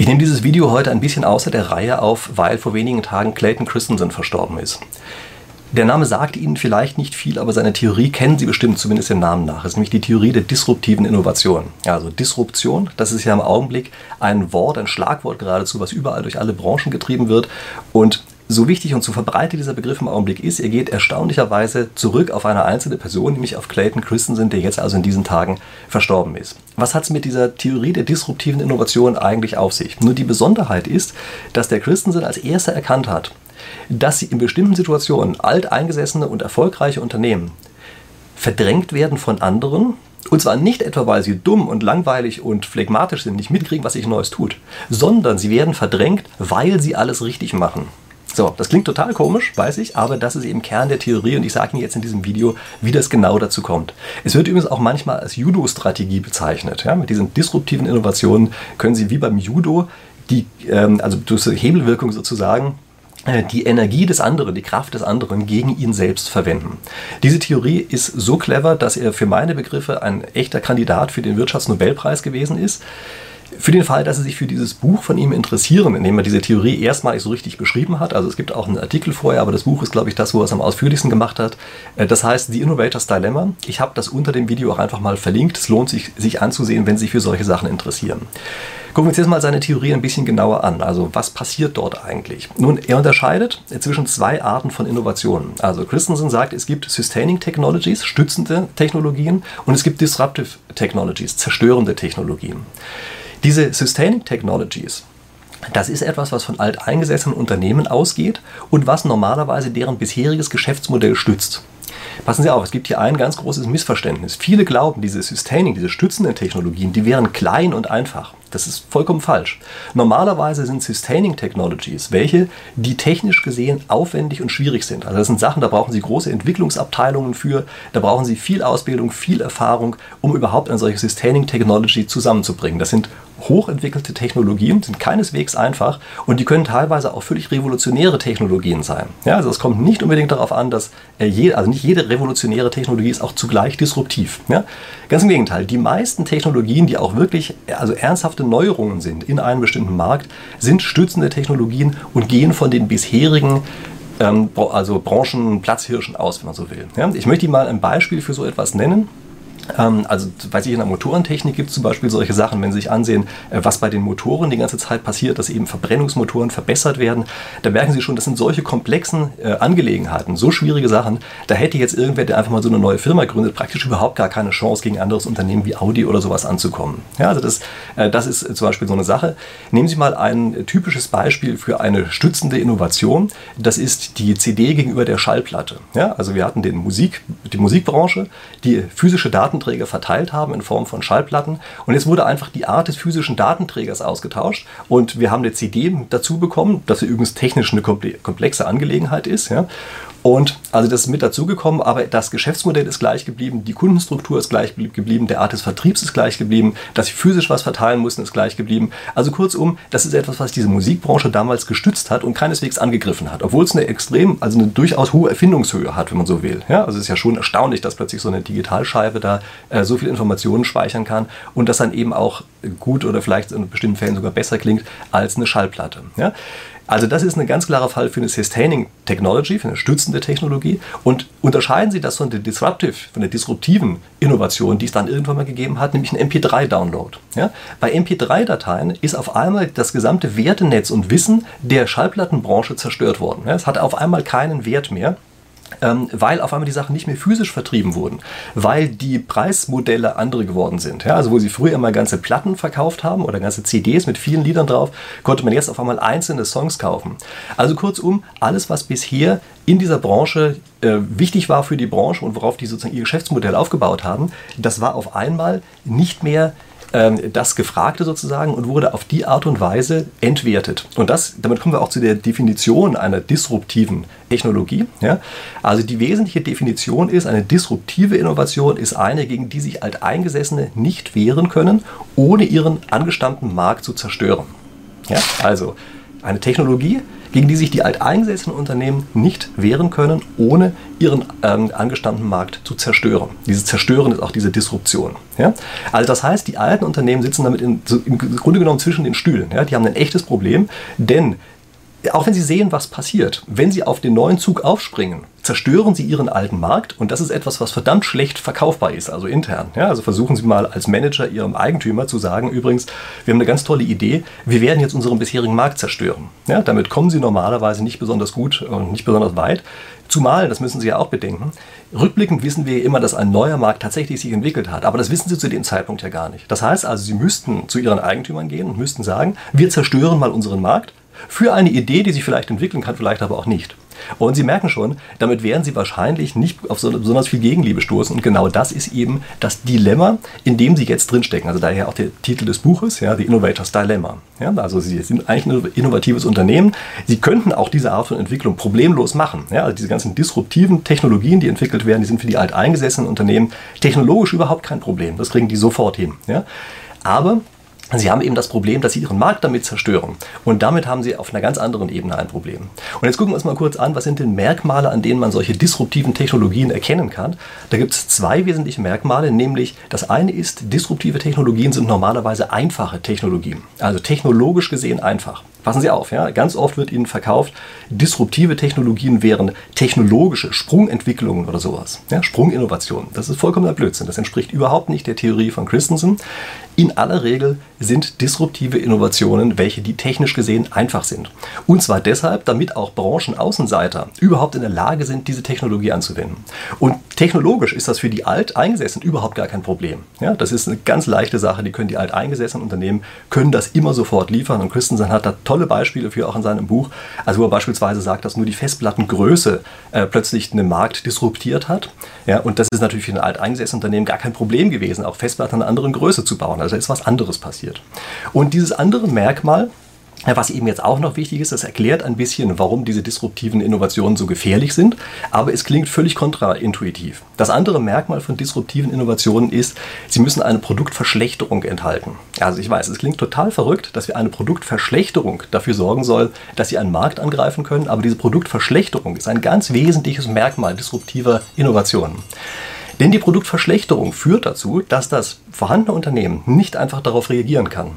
Ich nehme dieses Video heute ein bisschen außer der Reihe auf, weil vor wenigen Tagen Clayton Christensen verstorben ist. Der Name sagt Ihnen vielleicht nicht viel, aber seine Theorie kennen Sie bestimmt zumindest dem Namen nach. Es ist nämlich die Theorie der disruptiven Innovation. Also Disruption, das ist ja im Augenblick ein Wort, ein Schlagwort geradezu, was überall durch alle Branchen getrieben wird. Und so wichtig und so verbreitet dieser Begriff im Augenblick ist, er geht erstaunlicherweise zurück auf eine einzelne Person, nämlich auf Clayton Christensen, der jetzt also in diesen Tagen verstorben ist. Was hat es mit dieser Theorie der disruptiven Innovation eigentlich auf sich? Nur die Besonderheit ist, dass der Christensen als erster erkannt hat, dass sie in bestimmten Situationen alteingesessene und erfolgreiche Unternehmen verdrängt werden von anderen, und zwar nicht etwa, weil sie dumm und langweilig und phlegmatisch sind, nicht mitkriegen, was sich Neues tut, sondern sie werden verdrängt, weil sie alles richtig machen. So, das klingt total komisch, weiß ich, aber das ist eben Kern der Theorie und ich sage Ihnen jetzt in diesem Video, wie das genau dazu kommt. Es wird übrigens auch manchmal als Judo-Strategie bezeichnet. Ja? Mit diesen disruptiven Innovationen können Sie wie beim Judo die, ähm, also durch Hebelwirkung sozusagen, äh, die Energie des anderen, die Kraft des anderen gegen ihn selbst verwenden. Diese Theorie ist so clever, dass er für meine Begriffe ein echter Kandidat für den Wirtschaftsnobelpreis gewesen ist. Für den Fall, dass Sie sich für dieses Buch von ihm interessieren, in dem er diese Theorie erstmalig so richtig beschrieben hat, also es gibt auch einen Artikel vorher, aber das Buch ist, glaube ich, das, wo er es am ausführlichsten gemacht hat. Äh, das heißt The Innovators Dilemma. Ich habe das unter dem Video auch einfach mal verlinkt. Es lohnt sich, sich anzusehen, wenn Sie sich für solche Sachen interessieren. Gucken wir uns jetzt mal seine Theorie ein bisschen genauer an. Also was passiert dort eigentlich? Nun, er unterscheidet zwischen zwei Arten von Innovationen. Also Christensen sagt, es gibt Sustaining Technologies, stützende Technologien, und es gibt Disruptive Technologies, zerstörende Technologien. Diese Sustaining Technologies, das ist etwas, was von alteingesessenen Unternehmen ausgeht und was normalerweise deren bisheriges Geschäftsmodell stützt. Passen Sie auf, es gibt hier ein ganz großes Missverständnis. Viele glauben, diese Sustaining, diese stützenden Technologien, die wären klein und einfach. Das ist vollkommen falsch. Normalerweise sind Sustaining Technologies welche, die technisch gesehen aufwendig und schwierig sind. Also das sind Sachen, da brauchen Sie große Entwicklungsabteilungen für, da brauchen Sie viel Ausbildung, viel Erfahrung, um überhaupt eine solche Sustaining Technology zusammenzubringen. Das sind hochentwickelte Technologien, sind keineswegs einfach und die können teilweise auch völlig revolutionäre Technologien sein. Ja, also es kommt nicht unbedingt darauf an, dass äh, je, also nicht jede revolutionäre Technologie ist auch zugleich disruptiv. Ja? Ganz im Gegenteil, die meisten Technologien, die auch wirklich also ernsthafte Neuerungen sind in einem bestimmten Markt, sind stützende Technologien und gehen von den bisherigen ähm, also Branchenplatzhirschen aus, wenn man so will. Ja? Ich möchte Ihnen mal ein Beispiel für so etwas nennen. Ähm, also, weiß ich, in der Motorentechnik gibt es zum Beispiel solche Sachen, wenn Sie sich ansehen, äh, was bei den Motoren die ganze Zeit passiert, dass eben Verbrennungsmotoren verbessert werden, da merken Sie schon, das sind solche komplexen äh, Angelegenheiten, so schwierige Sachen, da hätte jetzt irgendwer, der einfach mal so eine neue Firma gründet, praktisch überhaupt gar keine Chance, gegen ein anderes Unternehmen wie Audi oder sowas anzukommen. Ja, also das, äh, das ist zum Beispiel so eine Sache. Nehmen Sie mal ein typisches Beispiel für eine stützende Innovation, das ist die CD gegenüber der Schallplatte. Ja, also wir hatten den Musik, die Musikbranche, die physische Daten Datenträger verteilt haben in Form von Schallplatten. Und jetzt wurde einfach die Art des physischen Datenträgers ausgetauscht und wir haben eine CD dazu bekommen, das übrigens technisch eine komplexe Angelegenheit ist. Ja. Und also das ist mit dazugekommen, aber das Geschäftsmodell ist gleich geblieben, die Kundenstruktur ist gleich geblieben, der Art des Vertriebs ist gleich geblieben, dass sie physisch was verteilen mussten, ist gleich geblieben. Also kurzum, das ist etwas, was diese Musikbranche damals gestützt hat und keineswegs angegriffen hat, obwohl es eine extrem, also eine durchaus hohe Erfindungshöhe hat, wenn man so will. Ja, also es ist ja schon erstaunlich, dass plötzlich so eine Digitalscheibe da äh, so viele Informationen speichern kann und das dann eben auch gut oder vielleicht in bestimmten Fällen sogar besser klingt als eine Schallplatte. Ja? Also das ist ein ganz klarer Fall für eine Sustaining Technology, für eine stützende Technologie. Und unterscheiden Sie das von der Disruptive, von der disruptiven Innovation, die es dann irgendwann mal gegeben hat, nämlich ein MP3-Download. Ja? Bei MP3-Dateien ist auf einmal das gesamte Wertenetz und Wissen der Schallplattenbranche zerstört worden. Ja? Es hat auf einmal keinen Wert mehr ähm, weil auf einmal die Sachen nicht mehr physisch vertrieben wurden, weil die Preismodelle andere geworden sind. Ja, also wo sie früher immer ganze Platten verkauft haben oder ganze CDs mit vielen Liedern drauf, konnte man jetzt auf einmal einzelne Songs kaufen. Also kurzum, alles, was bisher in dieser Branche äh, wichtig war für die Branche und worauf die sozusagen ihr Geschäftsmodell aufgebaut haben, das war auf einmal nicht mehr ähm, das Gefragte sozusagen und wurde auf die Art und Weise entwertet. Und das, damit kommen wir auch zu der Definition einer disruptiven Technologie. Ja? Also die wesentliche Definition ist, eine disruptive Innovation ist eine, gegen die sich Alteingesessene nicht wehren können, ohne ihren angestammten Markt zu zerstören. Ja? Also Eine Technologie, gegen die sich die alteingesessenen Unternehmen nicht wehren können, ohne ihren ähm, angestammten Markt zu zerstören. Dieses Zerstören ist auch diese Disruption. Ja? Also das heißt, die alten Unternehmen sitzen damit in, so im Grunde genommen zwischen den Stühlen. Ja? Die haben ein echtes Problem, denn auch wenn sie sehen, was passiert, wenn sie auf den neuen Zug aufspringen, zerstören sie ihren alten Markt und das ist etwas, was verdammt schlecht verkaufbar ist, also intern. Ja, also versuchen Sie mal als Manager Ihrem Eigentümer zu sagen, übrigens, wir haben eine ganz tolle Idee, wir werden jetzt unseren bisherigen Markt zerstören. Ja, damit kommen Sie normalerweise nicht besonders gut und nicht besonders weit. Zumal, das müssen Sie ja auch bedenken, rückblickend wissen wir immer, dass ein neuer Markt tatsächlich sich entwickelt hat. Aber das wissen Sie zu dem Zeitpunkt ja gar nicht. Das heißt also, Sie müssten zu Ihren Eigentümern gehen und müssten sagen, wir zerstören mal unseren Markt für eine Idee, die sich vielleicht entwickeln kann, vielleicht aber auch nicht. Und Sie merken schon, damit werden Sie wahrscheinlich nicht auf so besonders viel Gegenliebe stoßen. Und genau das ist eben das Dilemma, in dem Sie jetzt drinstecken. Also daher auch der Titel des Buches, ja, The Innovators Dilemma. Ja, also Sie sind eigentlich ein innovatives Unternehmen. Sie könnten auch diese Art von Entwicklung problemlos machen. Ja, also diese ganzen disruptiven Technologien, die entwickelt werden, die sind für die alteingesessenen Unternehmen technologisch überhaupt kein Problem. Das kriegen die sofort hin. Ja. Aber Sie haben eben das Problem, dass Sie Ihren Markt damit zerstören. Und damit haben Sie auf einer ganz anderen Ebene ein Problem. Und jetzt gucken wir uns mal kurz an, was sind denn Merkmale, an denen man solche disruptiven Technologien erkennen kann. Da gibt es zwei wesentliche Merkmale, nämlich das eine ist, disruptive Technologien sind normalerweise einfache Technologien. Also technologisch gesehen einfach. Passen Sie auf, ja? ganz oft wird Ihnen verkauft, disruptive Technologien wären technologische Sprungentwicklungen oder sowas. Ja? Sprunginnovationen. Das ist vollkommener Blödsinn. Das entspricht überhaupt nicht der Theorie von Christensen. In aller Regel sind disruptive Innovationen welche, die technisch gesehen einfach sind. Und zwar deshalb, damit auch Branchenaußenseiter überhaupt in der Lage sind, diese Technologie anzuwenden. Und technologisch ist das für die Alteingesessenen überhaupt gar kein Problem. Ja, das ist eine ganz leichte Sache, die können die alteingesessenen Unternehmen, können das immer sofort liefern. Und Christensen hat da tolle Beispiele für auch in seinem Buch, also wo er beispielsweise sagt, dass nur die Festplattengröße äh, plötzlich einen Markt disruptiert hat. Ja, und das ist natürlich für ein alteingesessenes Unternehmen gar kein Problem gewesen, auch Festplatten einer anderen Größe zu bauen. Also ist was anderes passiert. Und dieses andere Merkmal, was eben jetzt auch noch wichtig ist, das erklärt ein bisschen, warum diese disruptiven Innovationen so gefährlich sind, aber es klingt völlig kontraintuitiv. Das andere Merkmal von disruptiven Innovationen ist, sie müssen eine Produktverschlechterung enthalten. Also ich weiß, es klingt total verrückt, dass wir eine Produktverschlechterung dafür sorgen soll, dass sie einen Markt angreifen können, aber diese Produktverschlechterung ist ein ganz wesentliches Merkmal disruptiver Innovationen. Denn die Produktverschlechterung führt dazu, dass das vorhandene Unternehmen nicht einfach darauf reagieren kann.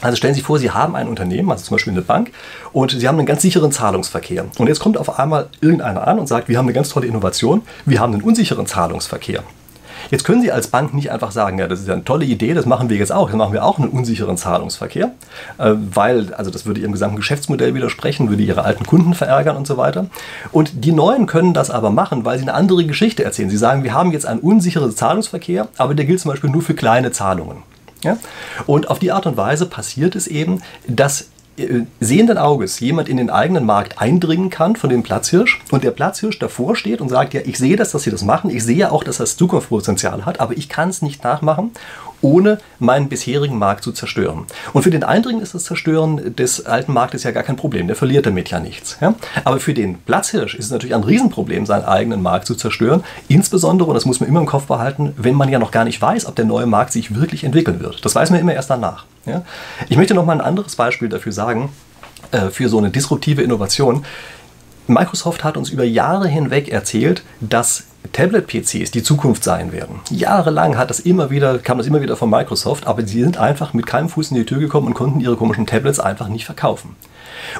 Also stellen Sie sich vor, Sie haben ein Unternehmen, also zum Beispiel eine Bank, und Sie haben einen ganz sicheren Zahlungsverkehr. Und jetzt kommt auf einmal irgendeiner an und sagt, wir haben eine ganz tolle Innovation, wir haben einen unsicheren Zahlungsverkehr. Jetzt können Sie als Bank nicht einfach sagen, ja, das ist ja eine tolle Idee, das machen wir jetzt auch. Jetzt machen wir auch einen unsicheren Zahlungsverkehr, äh, weil, also das würde Ihrem gesamten Geschäftsmodell widersprechen, würde Ihre alten Kunden verärgern und so weiter. Und die Neuen können das aber machen, weil sie eine andere Geschichte erzählen. Sie sagen, wir haben jetzt einen unsicheren Zahlungsverkehr, aber der gilt zum Beispiel nur für kleine Zahlungen. Ja? Und auf die Art und Weise passiert es eben, dass sehenden Auges jemand in den eigenen Markt eindringen kann von dem Platzhirsch und der Platzhirsch davor steht und sagt, ja, ich sehe das, dass sie das machen, ich sehe auch, dass das Zukunftspotenzial hat, aber ich kann es nicht nachmachen ohne meinen bisherigen Markt zu zerstören. Und für den Eindringen ist das Zerstören des alten Marktes ja gar kein Problem, der verliert damit ja nichts. Ja? Aber für den Platzhirsch ist es natürlich ein Riesenproblem, seinen eigenen Markt zu zerstören, insbesondere, und das muss man immer im Kopf behalten, wenn man ja noch gar nicht weiß, ob der neue Markt sich wirklich entwickeln wird. Das weiß man immer erst danach. Ja? Ich möchte noch mal ein anderes Beispiel dafür sagen, äh, für so eine disruptive Innovation. Microsoft hat uns über Jahre hinweg erzählt, dass Tablet-PCs die Zukunft sein werden. Jahrelang hat das immer wieder, kam das immer wieder von Microsoft, aber sie sind einfach mit keinem Fuß in die Tür gekommen und konnten ihre komischen Tablets einfach nicht verkaufen.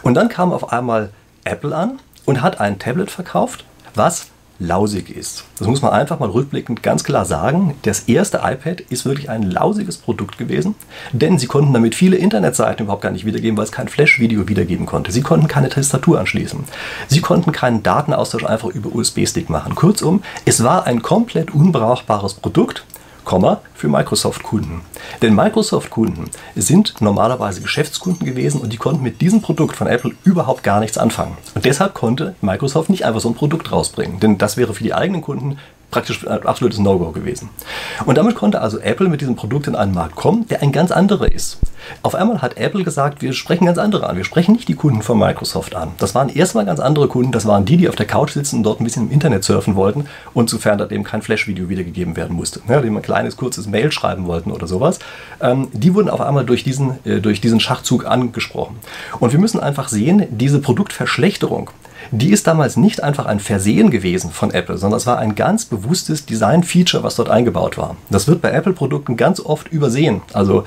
Und dann kam auf einmal Apple an und hat ein Tablet verkauft, was lausig ist. Das muss man einfach mal rückblickend ganz klar sagen. Das erste iPad ist wirklich ein lausiges Produkt gewesen, denn sie konnten damit viele Internetseiten überhaupt gar nicht wiedergeben, weil es kein Flash-Video wiedergeben konnte. Sie konnten keine Tastatur anschließen. Sie konnten keinen Datenaustausch einfach über USB-Stick machen. Kurzum, es war ein komplett unbrauchbares Produkt für Microsoft-Kunden. Denn Microsoft-Kunden sind normalerweise Geschäftskunden gewesen und die konnten mit diesem Produkt von Apple überhaupt gar nichts anfangen. Und deshalb konnte Microsoft nicht einfach so ein Produkt rausbringen, denn das wäre für die eigenen Kunden praktisch ein absolutes No-Go gewesen. Und damit konnte also Apple mit diesem Produkt in einen Markt kommen, der ein ganz anderer ist. Auf einmal hat Apple gesagt, wir sprechen ganz andere an. Wir sprechen nicht die Kunden von Microsoft an. Das waren erstmal ganz andere Kunden. Das waren die, die auf der Couch sitzen und dort ein bisschen im Internet surfen wollten und sofern da eben kein Flash-Video wiedergegeben werden musste, ja, dem ein kleines, kurzes Mail schreiben wollten oder sowas. Ähm, die wurden auf einmal durch diesen, äh, durch diesen Schachzug angesprochen. Und wir müssen einfach sehen, diese Produktverschlechterung, die ist damals nicht einfach ein Versehen gewesen von Apple, sondern es war ein ganz bewusstes Design-Feature, was dort eingebaut war. Das wird bei Apple-Produkten ganz oft übersehen. Also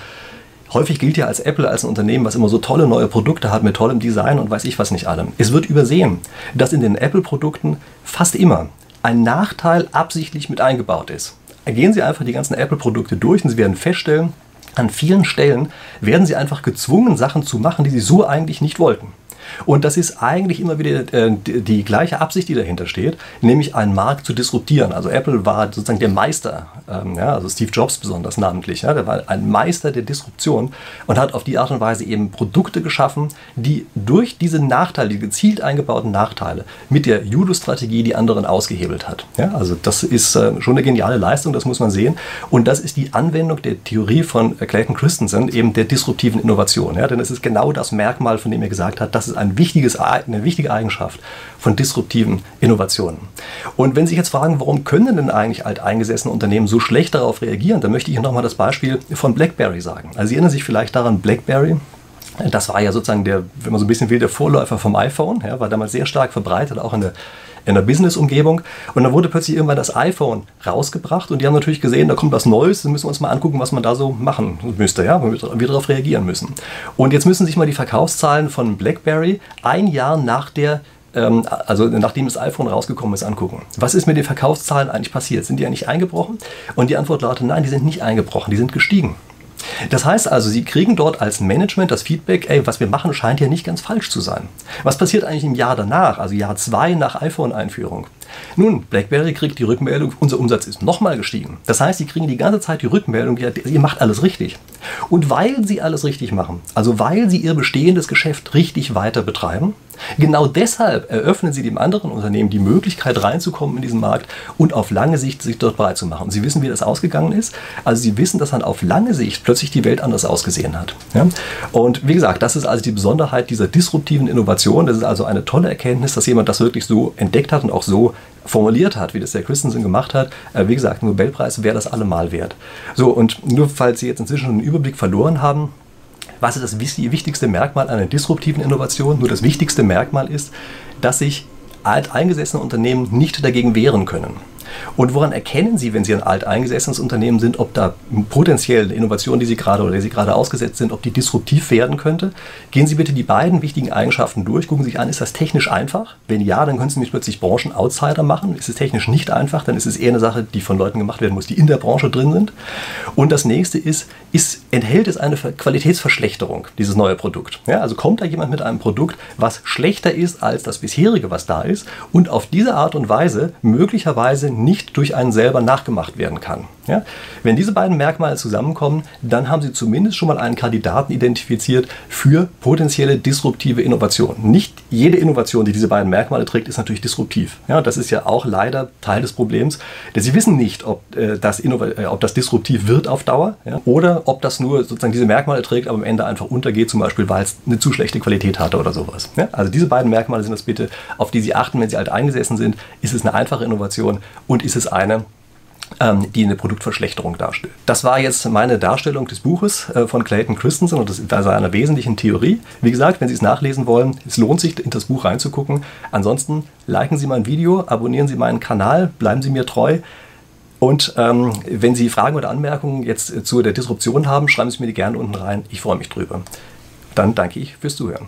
häufig gilt ja als Apple als ein Unternehmen, was immer so tolle neue Produkte hat mit tollem Design und weiß ich was nicht allem. Es wird übersehen, dass in den Apple-Produkten fast immer ein Nachteil absichtlich mit eingebaut ist. Gehen Sie einfach die ganzen Apple-Produkte durch und Sie werden feststellen, an vielen Stellen werden Sie einfach gezwungen, Sachen zu machen, die Sie so eigentlich nicht wollten. Und das ist eigentlich immer wieder äh, die, gleiche Absicht, die dahinter steht, nämlich einen Markt zu disruptieren. Also Apple war sozusagen der Meister, ähm, also Steve Jobs besonders namentlich, der war ein Meister der Disruption und hat auf die Art und Weise eben Produkte geschaffen, die durch diese Nachteile, die gezielt eingebauten Nachteile, mit der Judo-Strategie die anderen ausgehebelt hat. Also das ist äh, schon eine geniale Leistung, das muss man sehen. Und das ist die Anwendung der Theorie von Clayton Christensen, eben der disruptiven Innovation. Denn es ist genau das Merkmal, von dem er gesagt hat, das ist ein wichtiges, eine wichtige Eigenschaft von disruptiven Innovationen. Und wenn Sie sich jetzt fragen, warum können denn eigentlich alteingesessene Unternehmen so schlecht darauf reagieren, dann möchte ich Ihnen nochmal das Beispiel von BlackBerry sagen. Also Sie erinnern sich vielleicht daran, BlackBerry das war ja sozusagen der, wenn man so ein bisschen will, der Vorläufer vom iPhone, ja, war damals sehr stark verbreitet, auch in der in der Business-Umgebung. Und dann wurde plötzlich irgendwann das iPhone rausgebracht und die haben natürlich gesehen, da kommt was Neues, dann müssen wir uns mal angucken, was man da so machen müsste, ja, wir darauf reagieren müssen. Und jetzt müssen sich mal die Verkaufszahlen von BlackBerry ein Jahr nach der ähm, also nachdem das iPhone rausgekommen ist, angucken. Was ist mit den Verkaufszahlen eigentlich passiert? Sind die eigentlich eingebrochen? Und die Antwort lautet, nein, die sind nicht eingebrochen, die sind gestiegen. Das heißt also, Sie kriegen dort als Management das Feedback, ey, was wir machen, scheint ja nicht ganz falsch zu sein. Was passiert eigentlich im Jahr danach, also Jahr zwei nach iPhone-Einführung? Nun, BlackBerry kriegt die Rückmeldung, unser Umsatz ist nochmal gestiegen. Das heißt, Sie kriegen die ganze Zeit die Rückmeldung, ihr macht alles richtig. Und weil Sie alles richtig machen, also weil Sie Ihr bestehendes Geschäft richtig weiter betreiben, Genau deshalb eröffnen sie dem anderen Unternehmen die Möglichkeit reinzukommen in diesen Markt und auf lange Sicht sich dort bereit zu machen. Sie wissen, wie das ausgegangen ist. Also sie wissen, dass dann auf lange Sicht plötzlich die Welt anders ausgesehen hat. Ja? Und wie gesagt, das ist also die Besonderheit dieser disruptiven Innovation. Das ist also eine tolle Erkenntnis, dass jemand das wirklich so entdeckt hat und auch so formuliert hat, wie das der Christensen gemacht hat. Äh, wie gesagt, Nobelpreis wäre das allemal wert. So, und nur falls Sie jetzt inzwischen einen Überblick verloren haben, was ist das wichtigste Merkmal einer disruptiven Innovation? Nur das wichtigste Merkmal ist, dass sich alteingesessene Unternehmen nicht dagegen wehren können. Und woran erkennen Sie, wenn Sie ein alteingesessenes Unternehmen sind, ob da potenziell eine Innovation, die Sie gerade oder die Sie gerade ausgesetzt sind, ob die disruptiv werden könnte? Gehen Sie bitte die beiden wichtigen Eigenschaften durch. Gucken Sie sich an, ist das technisch einfach? Wenn ja, dann können Sie mich plötzlich Branchen-Outsider machen. Ist es technisch nicht einfach, dann ist es eher eine Sache, die von Leuten gemacht werden muss, die in der Branche drin sind. Und das nächste ist, ist enthält es eine Qualitätsverschlechterung, dieses neue Produkt? Ja, also kommt da jemand mit einem Produkt, was schlechter ist als das bisherige, was da ist, und auf diese Art und Weise möglicherweise nicht durch einen selber nachgemacht werden kann. Ja? Wenn diese beiden Merkmale zusammenkommen, dann haben Sie zumindest schon mal einen Kandidaten identifiziert für potenzielle disruptive Innovation. Nicht jede Innovation, die diese beiden Merkmale trägt, ist natürlich disruptiv. Ja, das ist ja auch leider Teil des Problems, denn Sie wissen nicht, ob, äh, das, äh, ob das disruptiv wird auf Dauer ja, oder ob das nur sozusagen diese Merkmale trägt, aber am Ende einfach untergeht, zum Beispiel, weil es eine zu schlechte Qualität hatte oder sowas. Ja? Also diese beiden Merkmale sind das bitte, auf die Sie achten, wenn Sie alt eingesessen sind. Ist es eine einfache Innovation und ist es eine, die eine Produktverschlechterung darstellt. Das war jetzt meine Darstellung des Buches äh, von Clayton Christensen und das war seiner wesentlichen Theorie. Wie gesagt, wenn Sie es nachlesen wollen, es lohnt sich, in das Buch reinzugucken. Ansonsten liken Sie mein Video, abonnieren Sie meinen Kanal, bleiben Sie mir treu. Und ähm, wenn Sie Fragen oder Anmerkungen jetzt zu der Disruption haben, schreiben Sie mir die gerne unten rein. Ich freue mich drüber. Dann danke ich fürs Zuhören.